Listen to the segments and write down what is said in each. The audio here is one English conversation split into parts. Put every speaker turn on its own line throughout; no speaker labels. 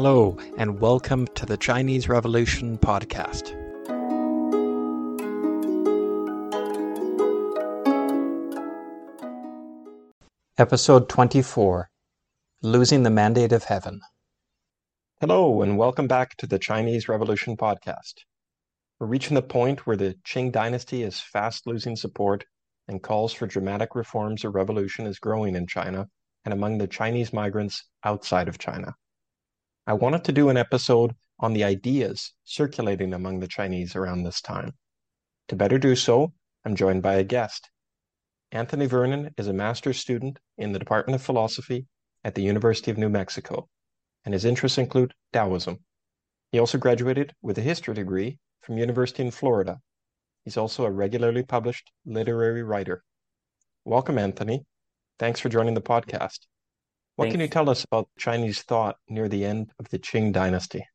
Hello, and welcome to the Chinese Revolution podcast. Episode 24 Losing the Mandate of Heaven. Hello, and welcome back to the Chinese Revolution podcast. We're reaching the point where the Qing dynasty is fast losing support and calls for dramatic reforms or revolution is growing in China and among the Chinese migrants outside of China. I wanted to do an episode on the ideas circulating among the Chinese around this time. To better do so, I'm joined by a guest. Anthony Vernon is a master's student in the Department of Philosophy at the University of New Mexico, and his interests include Taoism. He also graduated with a history degree from University in Florida. He's also a regularly published literary writer. Welcome, Anthony. Thanks for joining the podcast. What Thanks. can you tell us about Chinese thought near the end of the Qing dynasty?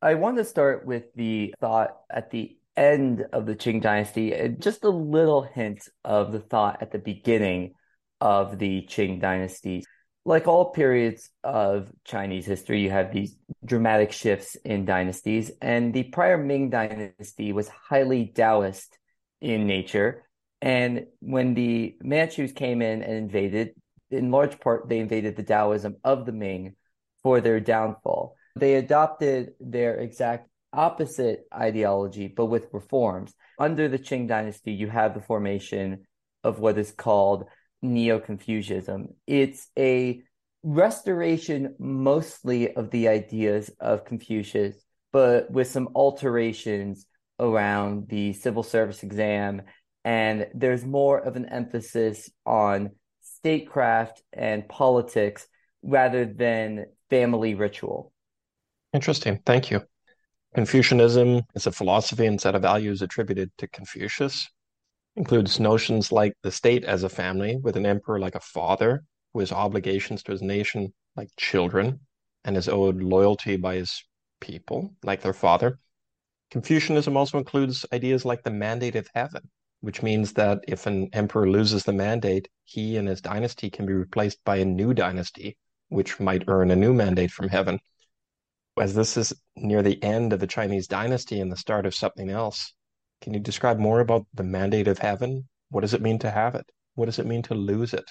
I want to start with the thought at the end of the Qing dynasty, and just a little hint of the thought at the beginning of the Qing dynasty. Like all periods of Chinese history, you have these dramatic shifts in dynasties, and the prior Ming dynasty was highly Taoist in nature. And when the Manchus came in and invaded, in large part, they invaded the Taoism of the Ming for their downfall. They adopted their exact opposite ideology, but with reforms. Under the Qing dynasty, you have the formation of what is called Neo Confucianism. It's a restoration mostly of the ideas of Confucius, but with some alterations around the civil service exam. And there's more of an emphasis on statecraft and politics rather than family ritual.
Interesting. Thank you. Confucianism is a philosophy and set of values attributed to Confucius. Includes notions like the state as a family, with an emperor like a father who has obligations to his nation like children and is owed loyalty by his people like their father. Confucianism also includes ideas like the mandate of heaven, which means that if an emperor loses the mandate, he and his dynasty can be replaced by a new dynasty, which might earn a new mandate from heaven. As this is near the end of the Chinese dynasty and the start of something else, can you describe more about the mandate of heaven? What does it mean to have it? What does it mean to lose it?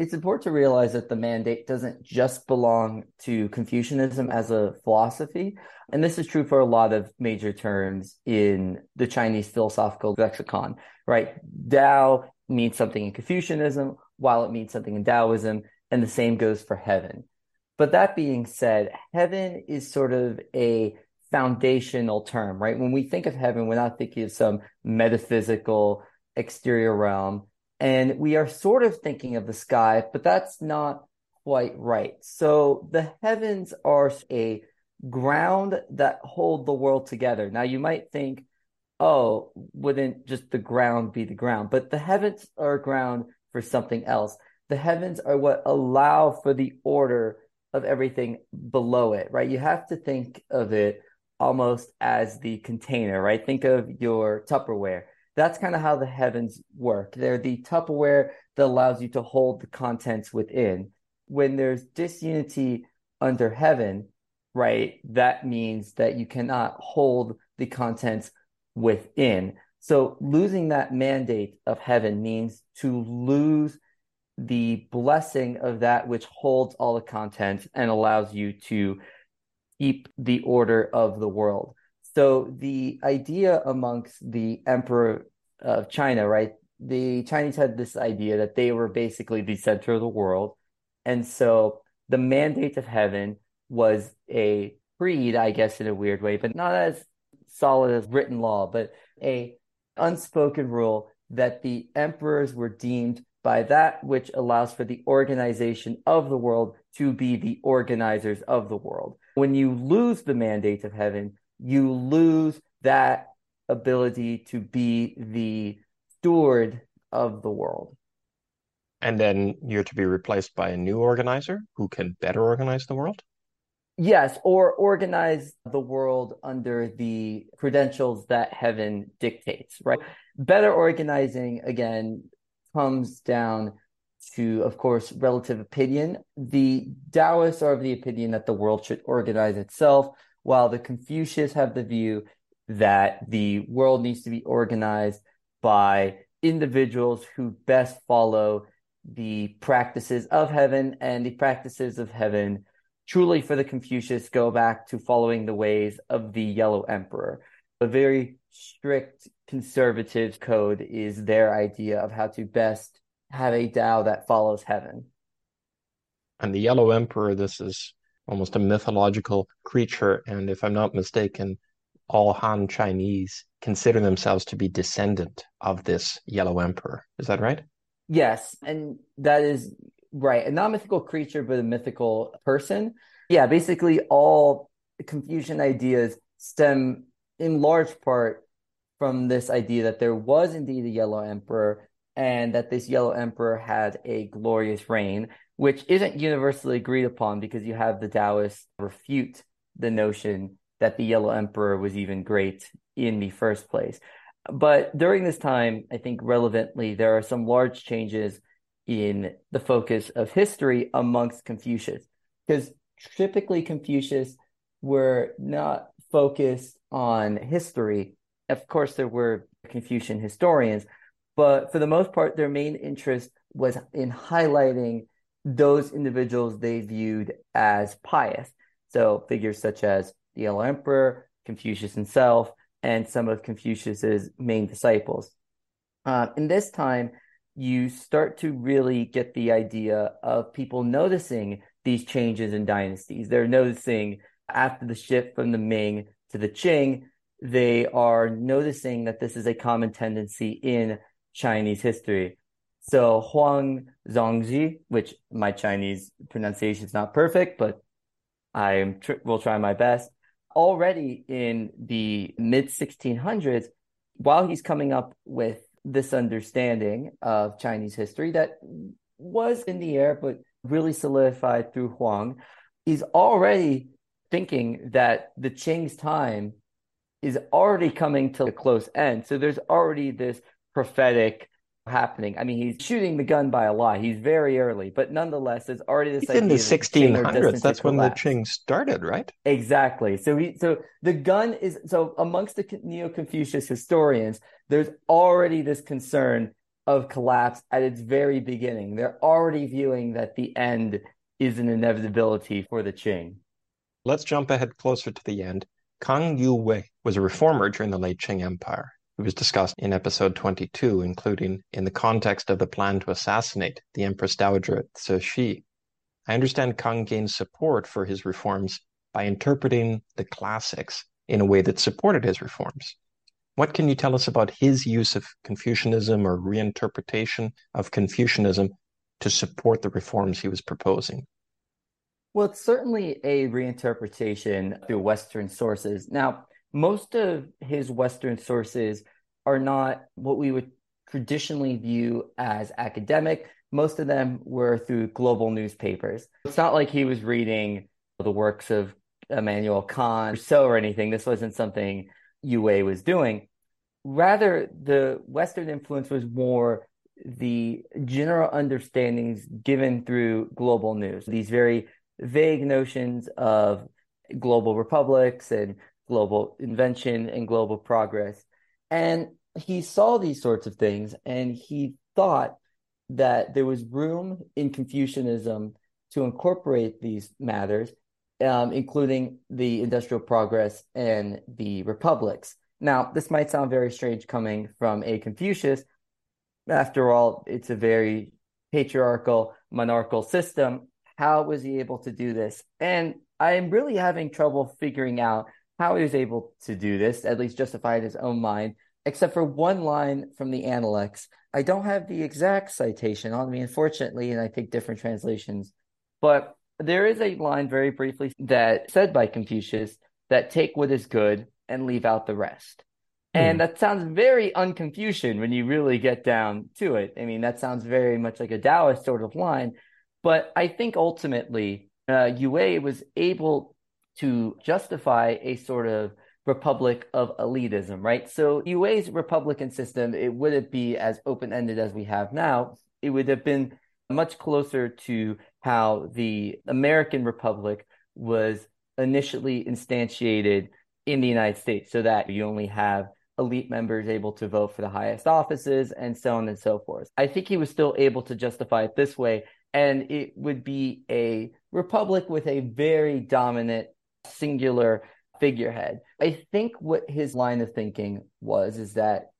It's important to realize that the mandate doesn't just belong to Confucianism as a philosophy. And this is true for a lot of major terms in the Chinese philosophical lexicon, right? Tao means something in Confucianism, while it means something in Taoism, and the same goes for heaven. But that being said, heaven is sort of a foundational term, right? When we think of heaven, we're not thinking of some metaphysical exterior realm and we are sort of thinking of the sky, but that's not quite right. So the heavens are a ground that hold the world together. Now you might think, oh, wouldn't just the ground be the ground? But the heavens are ground for something else. The heavens are what allow for the order of everything below it, right? You have to think of it almost as the container, right? Think of your Tupperware that's kind of how the heavens work. They're the Tupperware that allows you to hold the contents within. When there's disunity under heaven, right, that means that you cannot hold the contents within. So losing that mandate of heaven means to lose the blessing of that which holds all the contents and allows you to keep the order of the world. So the idea amongst the emperor of China, right? The Chinese had this idea that they were basically the center of the world. And so the mandate of heaven was a creed, I guess, in a weird way, but not as solid as written law, but a unspoken rule that the emperors were deemed by that which allows for the organization of the world to be the organizers of the world. When you lose the mandate of heaven, you lose that ability to be the steward of the world.
And then you're to be replaced by a new organizer who can better organize the world?
Yes, or organize the world under the credentials that heaven dictates, right? Better organizing, again, comes down to, of course, relative opinion. The Taoists are of the opinion that the world should organize itself, while the Confucius have the view that the world needs to be organized by individuals who best follow the practices of heaven and the practices of heaven truly for the Confucius go back to following the ways of the Yellow Emperor. A very strict conservative code is their idea of how to best have a Tao that follows heaven.
And the Yellow Emperor, this is almost a mythological creature. And if I'm not mistaken, all Han Chinese consider themselves to be descendant of this Yellow Emperor. Is that right?
Yes. And that is right. A non mythical creature, but a mythical person. Yeah. Basically, all Confucian ideas stem in large part from this idea that there was indeed a yellow emperor and that this yellow emperor had a glorious reign, which isn't universally agreed upon because you have the Taoists refute the notion that the yellow emperor was even great in the first place. But during this time, I think relevantly, there are some large changes in the focus of history amongst Confucius, because typically Confucius were not focused on history. Of course, there were Confucian historians, but for the most part, their main interest was in highlighting those individuals they viewed as pious. So figures such as the Yellow Emperor, Confucius himself, and some of Confucius's main disciples. Uh, in this time, you start to really get the idea of people noticing these changes in dynasties. They're noticing after the shift from the Ming to the Qing, they are noticing that this is a common tendency in Chinese history. So Huang Zongxi, which my Chinese pronunciation is not perfect, but I tr- will try my best. Already in the mid 1600s, while he's coming up with this understanding of Chinese history that was in the air, but really solidified through Huang, he's already thinking that the Qing's time is already coming to a close end. So there's already this prophetic happening. I mean, he's shooting the gun by a lot. He's very early, but nonetheless, there's already this.
He's in the 1600s. That's when the Qing started, right?
Exactly. So he, so the gun is so amongst the Neo-Confucius historians, there's already this concern of collapse at its very beginning. They're already viewing that the end is an inevitability for the Qing.
Let's jump ahead closer to the end. Kang Youwei was a reformer during the late Qing Empire. It was discussed in episode 22, including in the context of the plan to assassinate the Empress Dowager Cixi. I understand Kang gained support for his reforms by interpreting the classics in a way that supported his reforms. What can you tell us about his use of Confucianism or reinterpretation of Confucianism to support the reforms he was proposing?
Well, it's certainly a reinterpretation through Western sources. Now, most of his Western sources are not what we would traditionally view as academic. Most of them were through global newspapers. It's not like he was reading the works of Immanuel Kant or so or anything. This wasn't something Youwei was doing. Rather, the Western influence was more the general understandings given through global news, these very vague notions of global republics and global invention and global progress. And he saw these sorts of things and he thought that there was room in Confucianism to incorporate these matters, um, including the industrial progress and the republics. Now, this might sound very strange coming from a Confucius. After all, it's a very patriarchal, monarchical system. How was he able to do this? And I'm really having trouble figuring out how he was able to do this, at least justify in his own mind, except for one line from the Analects. I don't have the exact citation on me, unfortunately, and I take different translations. But there is a line very briefly that said by Confucius that take what is good and leave out the rest. And hmm. that sounds very unconfucian when you really get down to it. I mean, that sounds very much like a Taoist sort of line. But I think ultimately, uh, Yue was able to justify a sort of republic of elitism, right? So Yue's republican system, it wouldn't be as open-ended as we have now. It would have been much closer to how the American Republic was initially instantiated in the United States, so that you only have elite members able to vote for the highest offices and so on and so forth. I think he was still able to justify it this way, and it would be a republic with a very dominant singular figurehead. I think what his line of thinking was is that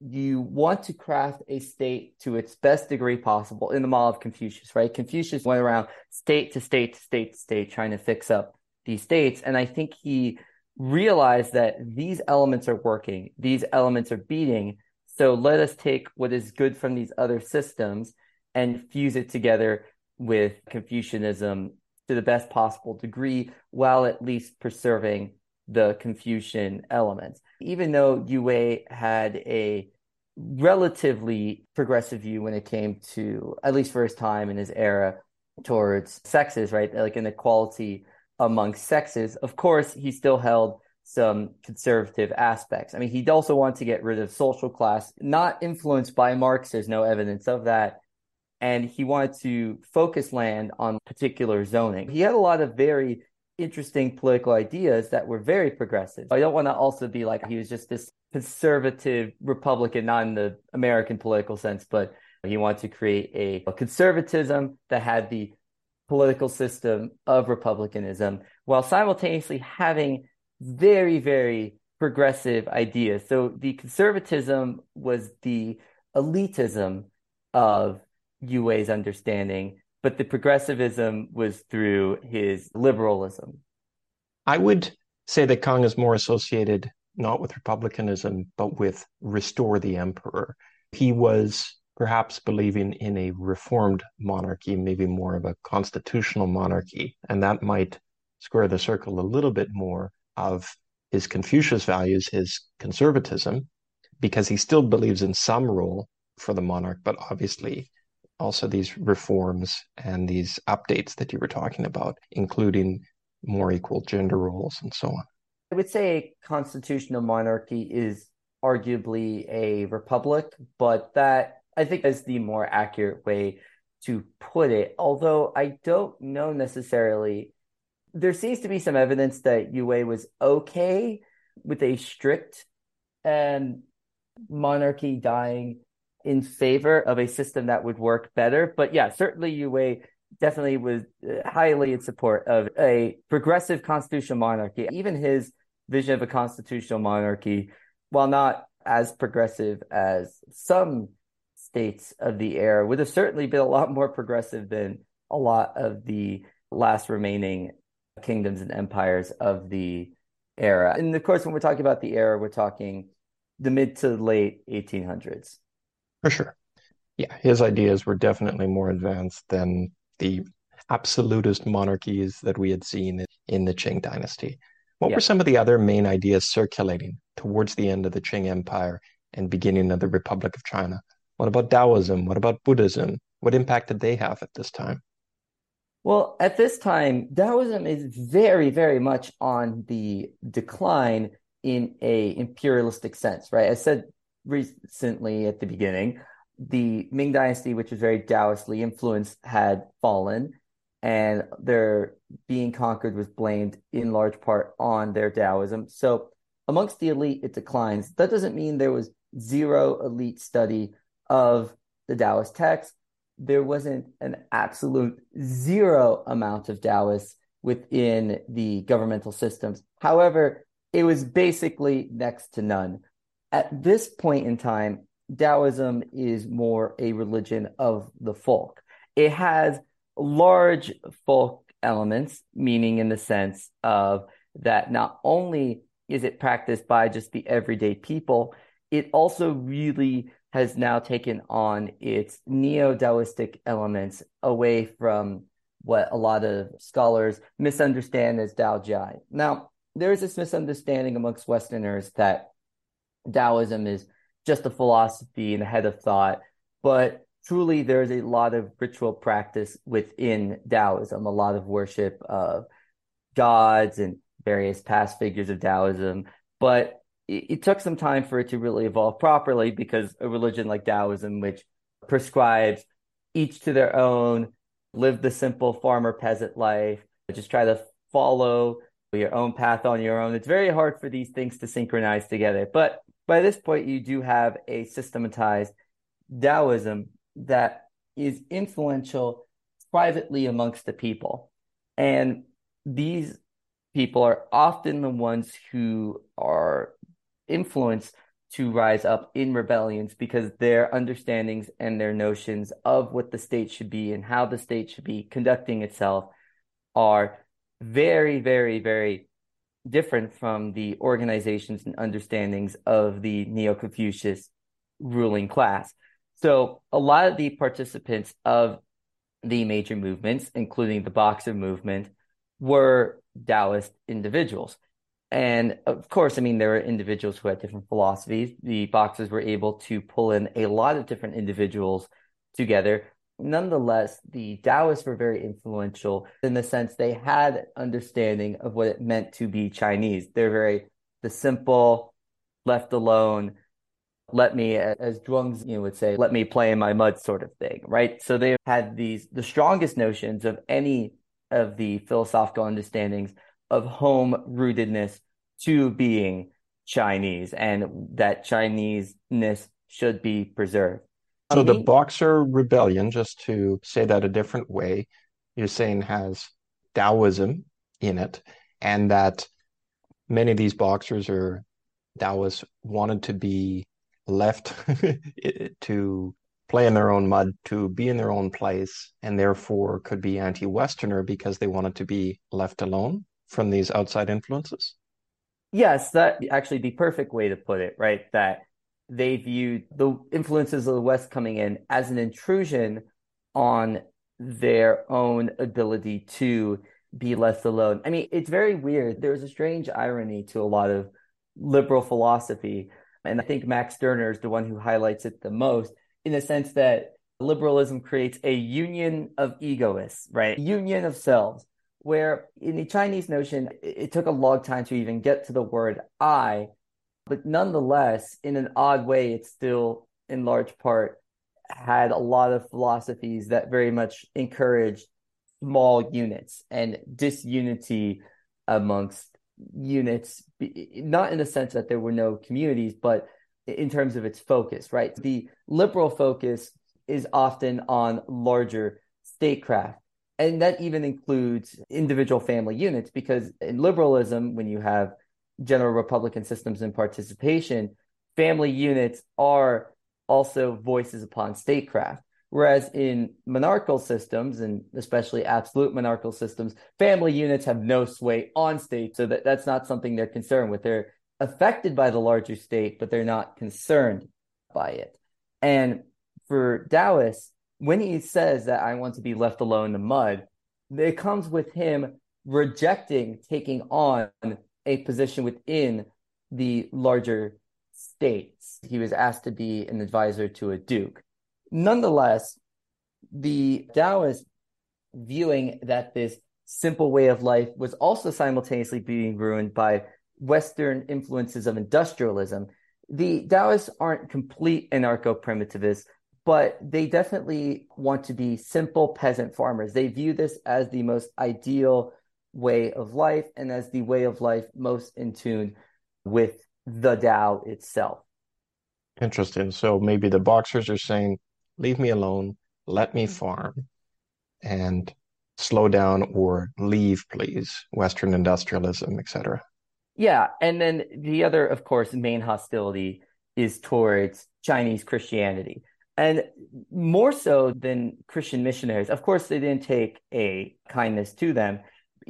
you want to craft a state to its best degree possible in the model of Confucius, right? Confucius went around state to state to state to state trying to fix up these states. And I think he realized that these elements are working, these elements are beating. So let us take what is good from these other systems and fuse it together with Confucianism to the best possible degree while at least preserving the Confucian elements. Even though Yue had a relatively progressive view when it came to, at least for his time in his era, towards sexes, right? Like inequality among sexes. Of course, he still held some conservative aspects. I mean, he also wanted to get rid of social class, not influenced by Marx. There's no evidence of that. And he wanted to focus land on particular zoning. He had a lot of very interesting political ideas that were very progressive. I don't want to also be like he was just this conservative Republican, not in the American political sense, but he wanted to create a, a conservatism that had the political system of republicanism while simultaneously having very, very progressive ideas. So the conservatism was the elitism of Yue's understanding, but the progressivism was through his liberalism.
I would say that Kang is more associated not with republicanism, but with restore the emperor. He was perhaps believing in a reformed monarchy, maybe more of a constitutional monarchy, and that might square the circle a little bit more of his Confucius values, his conservatism, because he still believes in some role for the monarch, but obviously also these reforms and these updates that you were talking about, including more equal gender roles and so on.
I would say a constitutional monarchy is arguably a republic, but that I think is the more accurate way to put it. Although I don't know necessarily, there seems to be some evidence that Yue was okay with a strict and monarchy dying in favor of a system that would work better. But yeah, certainly Yue definitely was uh, highly in support of a progressive constitutional monarchy. Even his vision of a constitutional monarchy, while not as progressive as some states of the era, would have certainly been a lot more progressive than a lot of the last remaining kingdoms and empires of the era. And of course, when we're talking about the era, we're talking the mid to late 1800s.
For sure. Yeah, his ideas were definitely more advanced than the absolutist monarchies that we had seen in the Qing dynasty. What yeah. were some of the other main ideas circulating towards the end of the Qing Empire and beginning of the Republic of China? What about Taoism? What about Buddhism? What impact did they have at this time?
Well, at this time, Taoism is very, very much on the decline in a imperialistic sense, right? I said recently at the beginning, the Ming Dynasty, which was very Taoistly influenced, had fallen, and their being conquered was blamed in large part on their Taoism. So, amongst the elite, it declines. That doesn't mean there was zero elite study of the Taoist text. There wasn't an absolute zero amount of Taoists within the governmental systems. However, it was basically next to none at this point in time, Taoism is more a religion of the folk. It has large folk elements, meaning in the sense of that not only is it practiced by just the everyday people, it also really has now taken on its neo Taoistic elements away from what a lot of scholars misunderstand as Dao Jia. Now, there is this misunderstanding amongst Westerners that Taoism is just a philosophy and a head of thought, but truly there's a lot of ritual practice within Taoism, a lot of worship of gods and various past figures of Taoism. But it, it took some time for it to really evolve properly because a religion like Taoism, which prescribes each to their own, live the simple farmer peasant life, just try to follow your own path on your own. It's very hard for these things to synchronize together. But by this point, you do have a systematized Taoism that is influential privately amongst the people. And these people are often the ones who are influenced to rise up in rebellions because their understandings and their notions of what the state should be and how the state should be conducting itself are very, very, very different from the organizations and understandings of the Neo Confucius ruling class. So, a lot of the participants of the major movements, including the Boxer movement, were Taoist individuals. And of course, I mean, there were individuals who had different philosophies. The Boxers were able to pull in a lot of different individuals together. Nonetheless, the Taoists were very influential in the sense they had understanding of what it meant to be Chinese. They're very the simple, left alone, let me, as Zhuangzi you would say, let me play in my mud sort of thing, right? So they had these the strongest notions of any of the philosophical understandings of home rootedness to being Chinese and that Chineseness should be preserved.
So the Boxer Rebellion, just to say that a different way, you're saying has Taoism in it, and that many of these boxers or Taoists wanted to be left to play in their own mud, to be in their own place, and therefore could be anti Westerner because they wanted to be left alone from these outside influences?
Yes, that actually the perfect way to put it, right? That they viewed the influences of the West coming in as an intrusion on their own ability to be left alone. I mean, it's very weird. There's a strange irony to a lot of liberal philosophy. And I think Max Stirner is the one who highlights it the most in the sense that liberalism creates a union of egoists, right? Union of selves, where in the Chinese notion, it took a long time to even get to the word I, but nonetheless, in an odd way, it still, in large part, had a lot of philosophies that very much encouraged small units and disunity amongst units, not in the sense that there were no communities, but in terms of its focus, right? The liberal focus is often on larger statecraft. And that even includes individual family units, because in liberalism, when you have general Republican systems and participation, family units are also voices upon statecraft. Whereas in monarchical systems, and especially absolute monarchical systems, family units have no sway on state. So that, that's not something they're concerned with. They're affected by the larger state, but they're not concerned by it. And for Taoist, when he says that I want to be left alone in the mud, it comes with him rejecting taking on a position within the larger states. He was asked to be an advisor to a duke. Nonetheless, the Taoists viewing that this simple way of life was also simultaneously being ruined by Western influences of industrialism. The Taoists aren't complete anarcho primitivists, but they definitely want to be simple peasant farmers. They view this as the most ideal way of life and as the way of life most in tune with the Tao itself.
Interesting. So maybe the boxers are saying, leave me alone, let me mm-hmm. farm, and slow down or leave, please, Western industrialism, etc.
Yeah. And then the other, of course, main hostility is towards Chinese Christianity. And more so than Christian missionaries. Of course, they didn't take a kindness to them,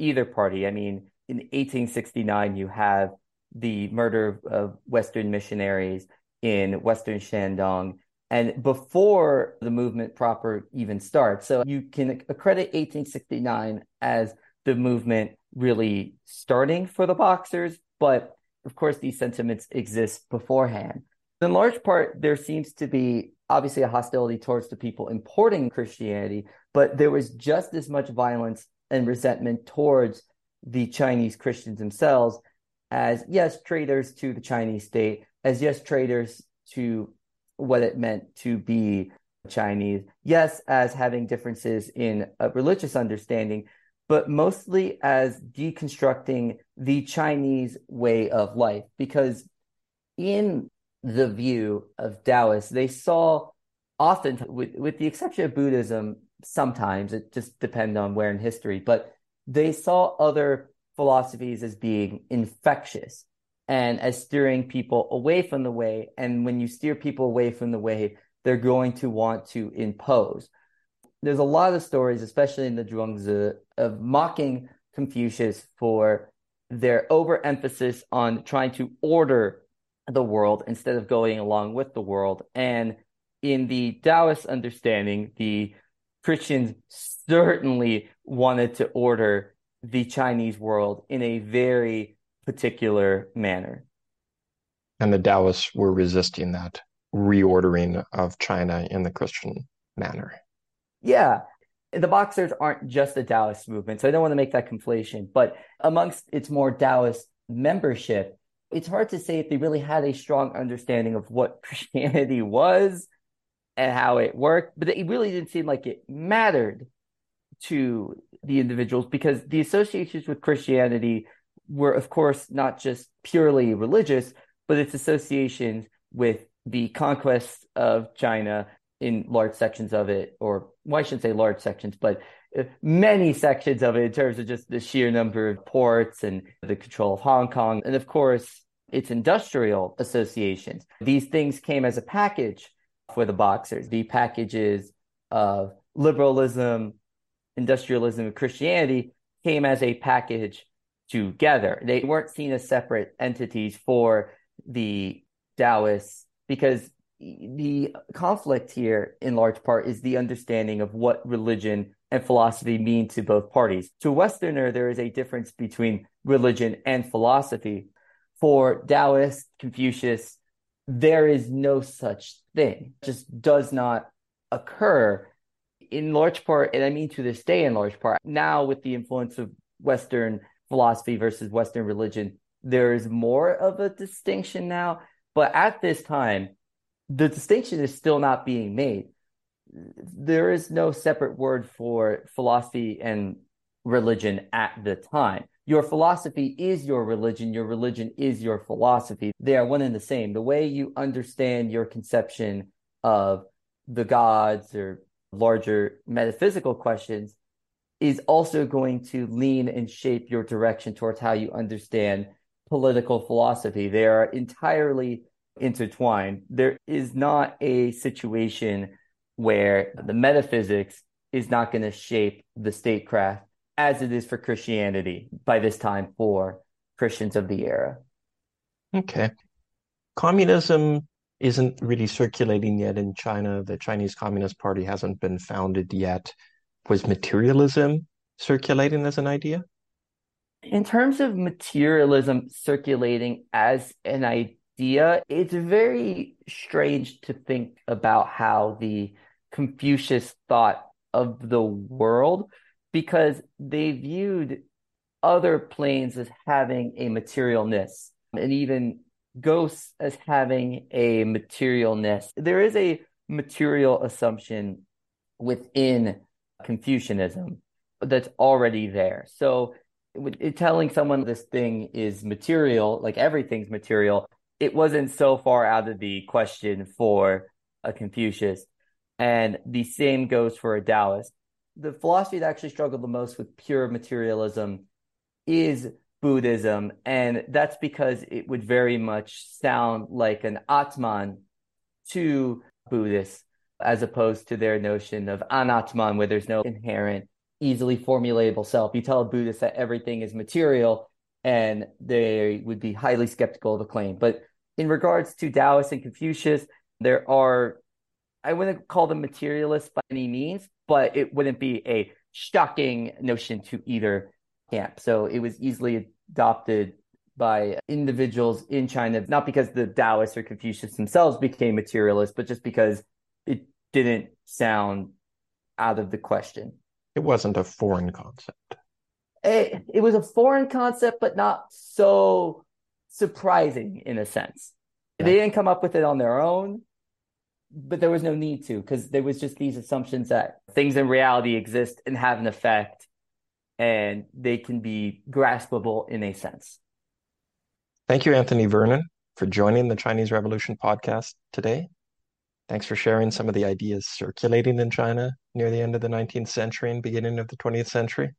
either party. I mean, in 1869, you have the murder of Western missionaries in Western Shandong and before the movement proper even starts. So you can accredit 1869 as the movement really starting for the Boxers, but of course, these sentiments exist beforehand. In large part, there seems to be obviously a hostility towards the people importing Christianity, but there was just as much violence and resentment towards the Chinese Christians themselves as, yes, traitors to the Chinese state, as, yes, traitors to what it meant to be Chinese, yes, as having differences in a religious understanding, but mostly as deconstructing the Chinese way of life. Because in the view of Taoists, they saw often, with, with the exception of Buddhism, sometimes it just depends on where in history, but they saw other philosophies as being infectious and as steering people away from the way. And when you steer people away from the way, they're going to want to impose. There's a lot of stories, especially in the Zhuangzi, of mocking Confucius for their overemphasis on trying to order the world instead of going along with the world. And in the Taoist understanding, the Christians certainly wanted to order the Chinese world in a very particular manner.
And the Taoists were resisting that reordering of China in the Christian manner.
Yeah. The Boxers aren't just a Taoist movement, so I don't want to make that conflation. But amongst its more Taoist membership, it's hard to say if they really had a strong understanding of what Christianity was and how it worked, but it really didn't seem like it mattered to the individuals because the associations with Christianity were, of course, not just purely religious, but its associations with the conquest of China in large sections of it, or well, I shouldn't say large sections, but uh, many sections of it in terms of just the sheer number of ports and the control of Hong Kong. And of course, its industrial associations. These things came as a package for the Boxers. The packages of liberalism, industrialism, and Christianity came as a package together. They weren't seen as separate entities for the Taoists because the conflict here, in large part, is the understanding of what religion and philosophy mean to both parties. To Westerner, there is a difference between religion and philosophy. For Taoist, Confucius, there is no such thing. Just does not occur in large part, and I mean to this day in large part. Now, with the influence of Western philosophy versus Western religion, there is more of a distinction now but at this time, the distinction is still not being made. There is no separate word for philosophy and religion at the time. Your philosophy is your religion. Your religion is your philosophy. They are one and the same. The way you understand your conception of the gods or larger metaphysical questions is also going to lean and shape your direction towards how you understand political philosophy. They are entirely intertwined. There is not a situation where the metaphysics is not going to shape the statecraft as it is for Christianity by this time for Christians of the era.
Okay. Communism isn't really circulating yet in China. The Chinese Communist Party hasn't been founded yet. Was materialism circulating as an idea?
In terms of materialism circulating as an idea, it's very strange to think about how the Confucius thought of the world because they viewed other planes as having a materialness and even ghosts as having a materialness. There is a material assumption within Confucianism that's already there. So telling someone this thing is material, like everything's material, it wasn't so far out of the question for a Confucius. And the same goes for a Taoist. The philosophy that actually struggled the most with pure materialism is Buddhism. And that's because it would very much sound like an Atman to Buddhists, as opposed to their notion of anatman, where there's no inherent easily formulatable self. You tell a Buddhist that everything is material and they would be highly skeptical of the claim. But in regards to Taoists and Confucius, there are, I wouldn't call them materialists by any means, but it wouldn't be a shocking notion to either camp. So it was easily adopted by individuals in China, not because the Taoists or Confucius themselves became materialists, but just because it didn't sound out of the question.
It wasn't a foreign concept.
It, it was a foreign concept, but not so surprising in a sense. Yeah. They didn't come up with it on their own. But there was no need to because there was just these assumptions that things in reality exist and have an effect and they can be graspable in a sense.
Thank you, Anthony Vernon, for joining the Chinese Revolution podcast today. Thanks for sharing some of the ideas circulating in China near the end of the 19th century and beginning of the 20th century.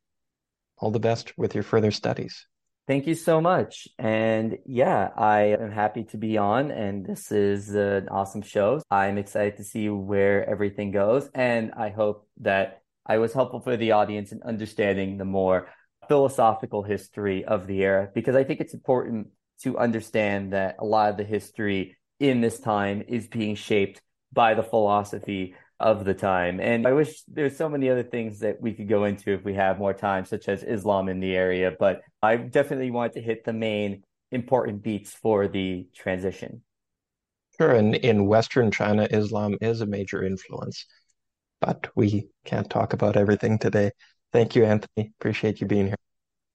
All the best with your further studies.
Thank you so much. And yeah, I am happy to be on, and this is an awesome show. I'm excited to see where everything goes, and I hope that I was helpful for the audience in understanding the more philosophical history of the era, because I think it's important to understand that a lot of the history in this time is being shaped by the philosophy of the time. And I wish there's so many other things that we could go into if we have more time, such as Islam in the area. But I definitely want to hit the main important beats for the transition.
Sure. And in Western China, Islam is a major influence, but we can't talk about everything today. Thank you, Anthony. Appreciate you being here.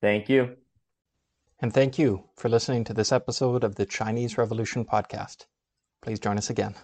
Thank you.
And thank you for listening to this episode of the Chinese Revolution podcast. Please join us again.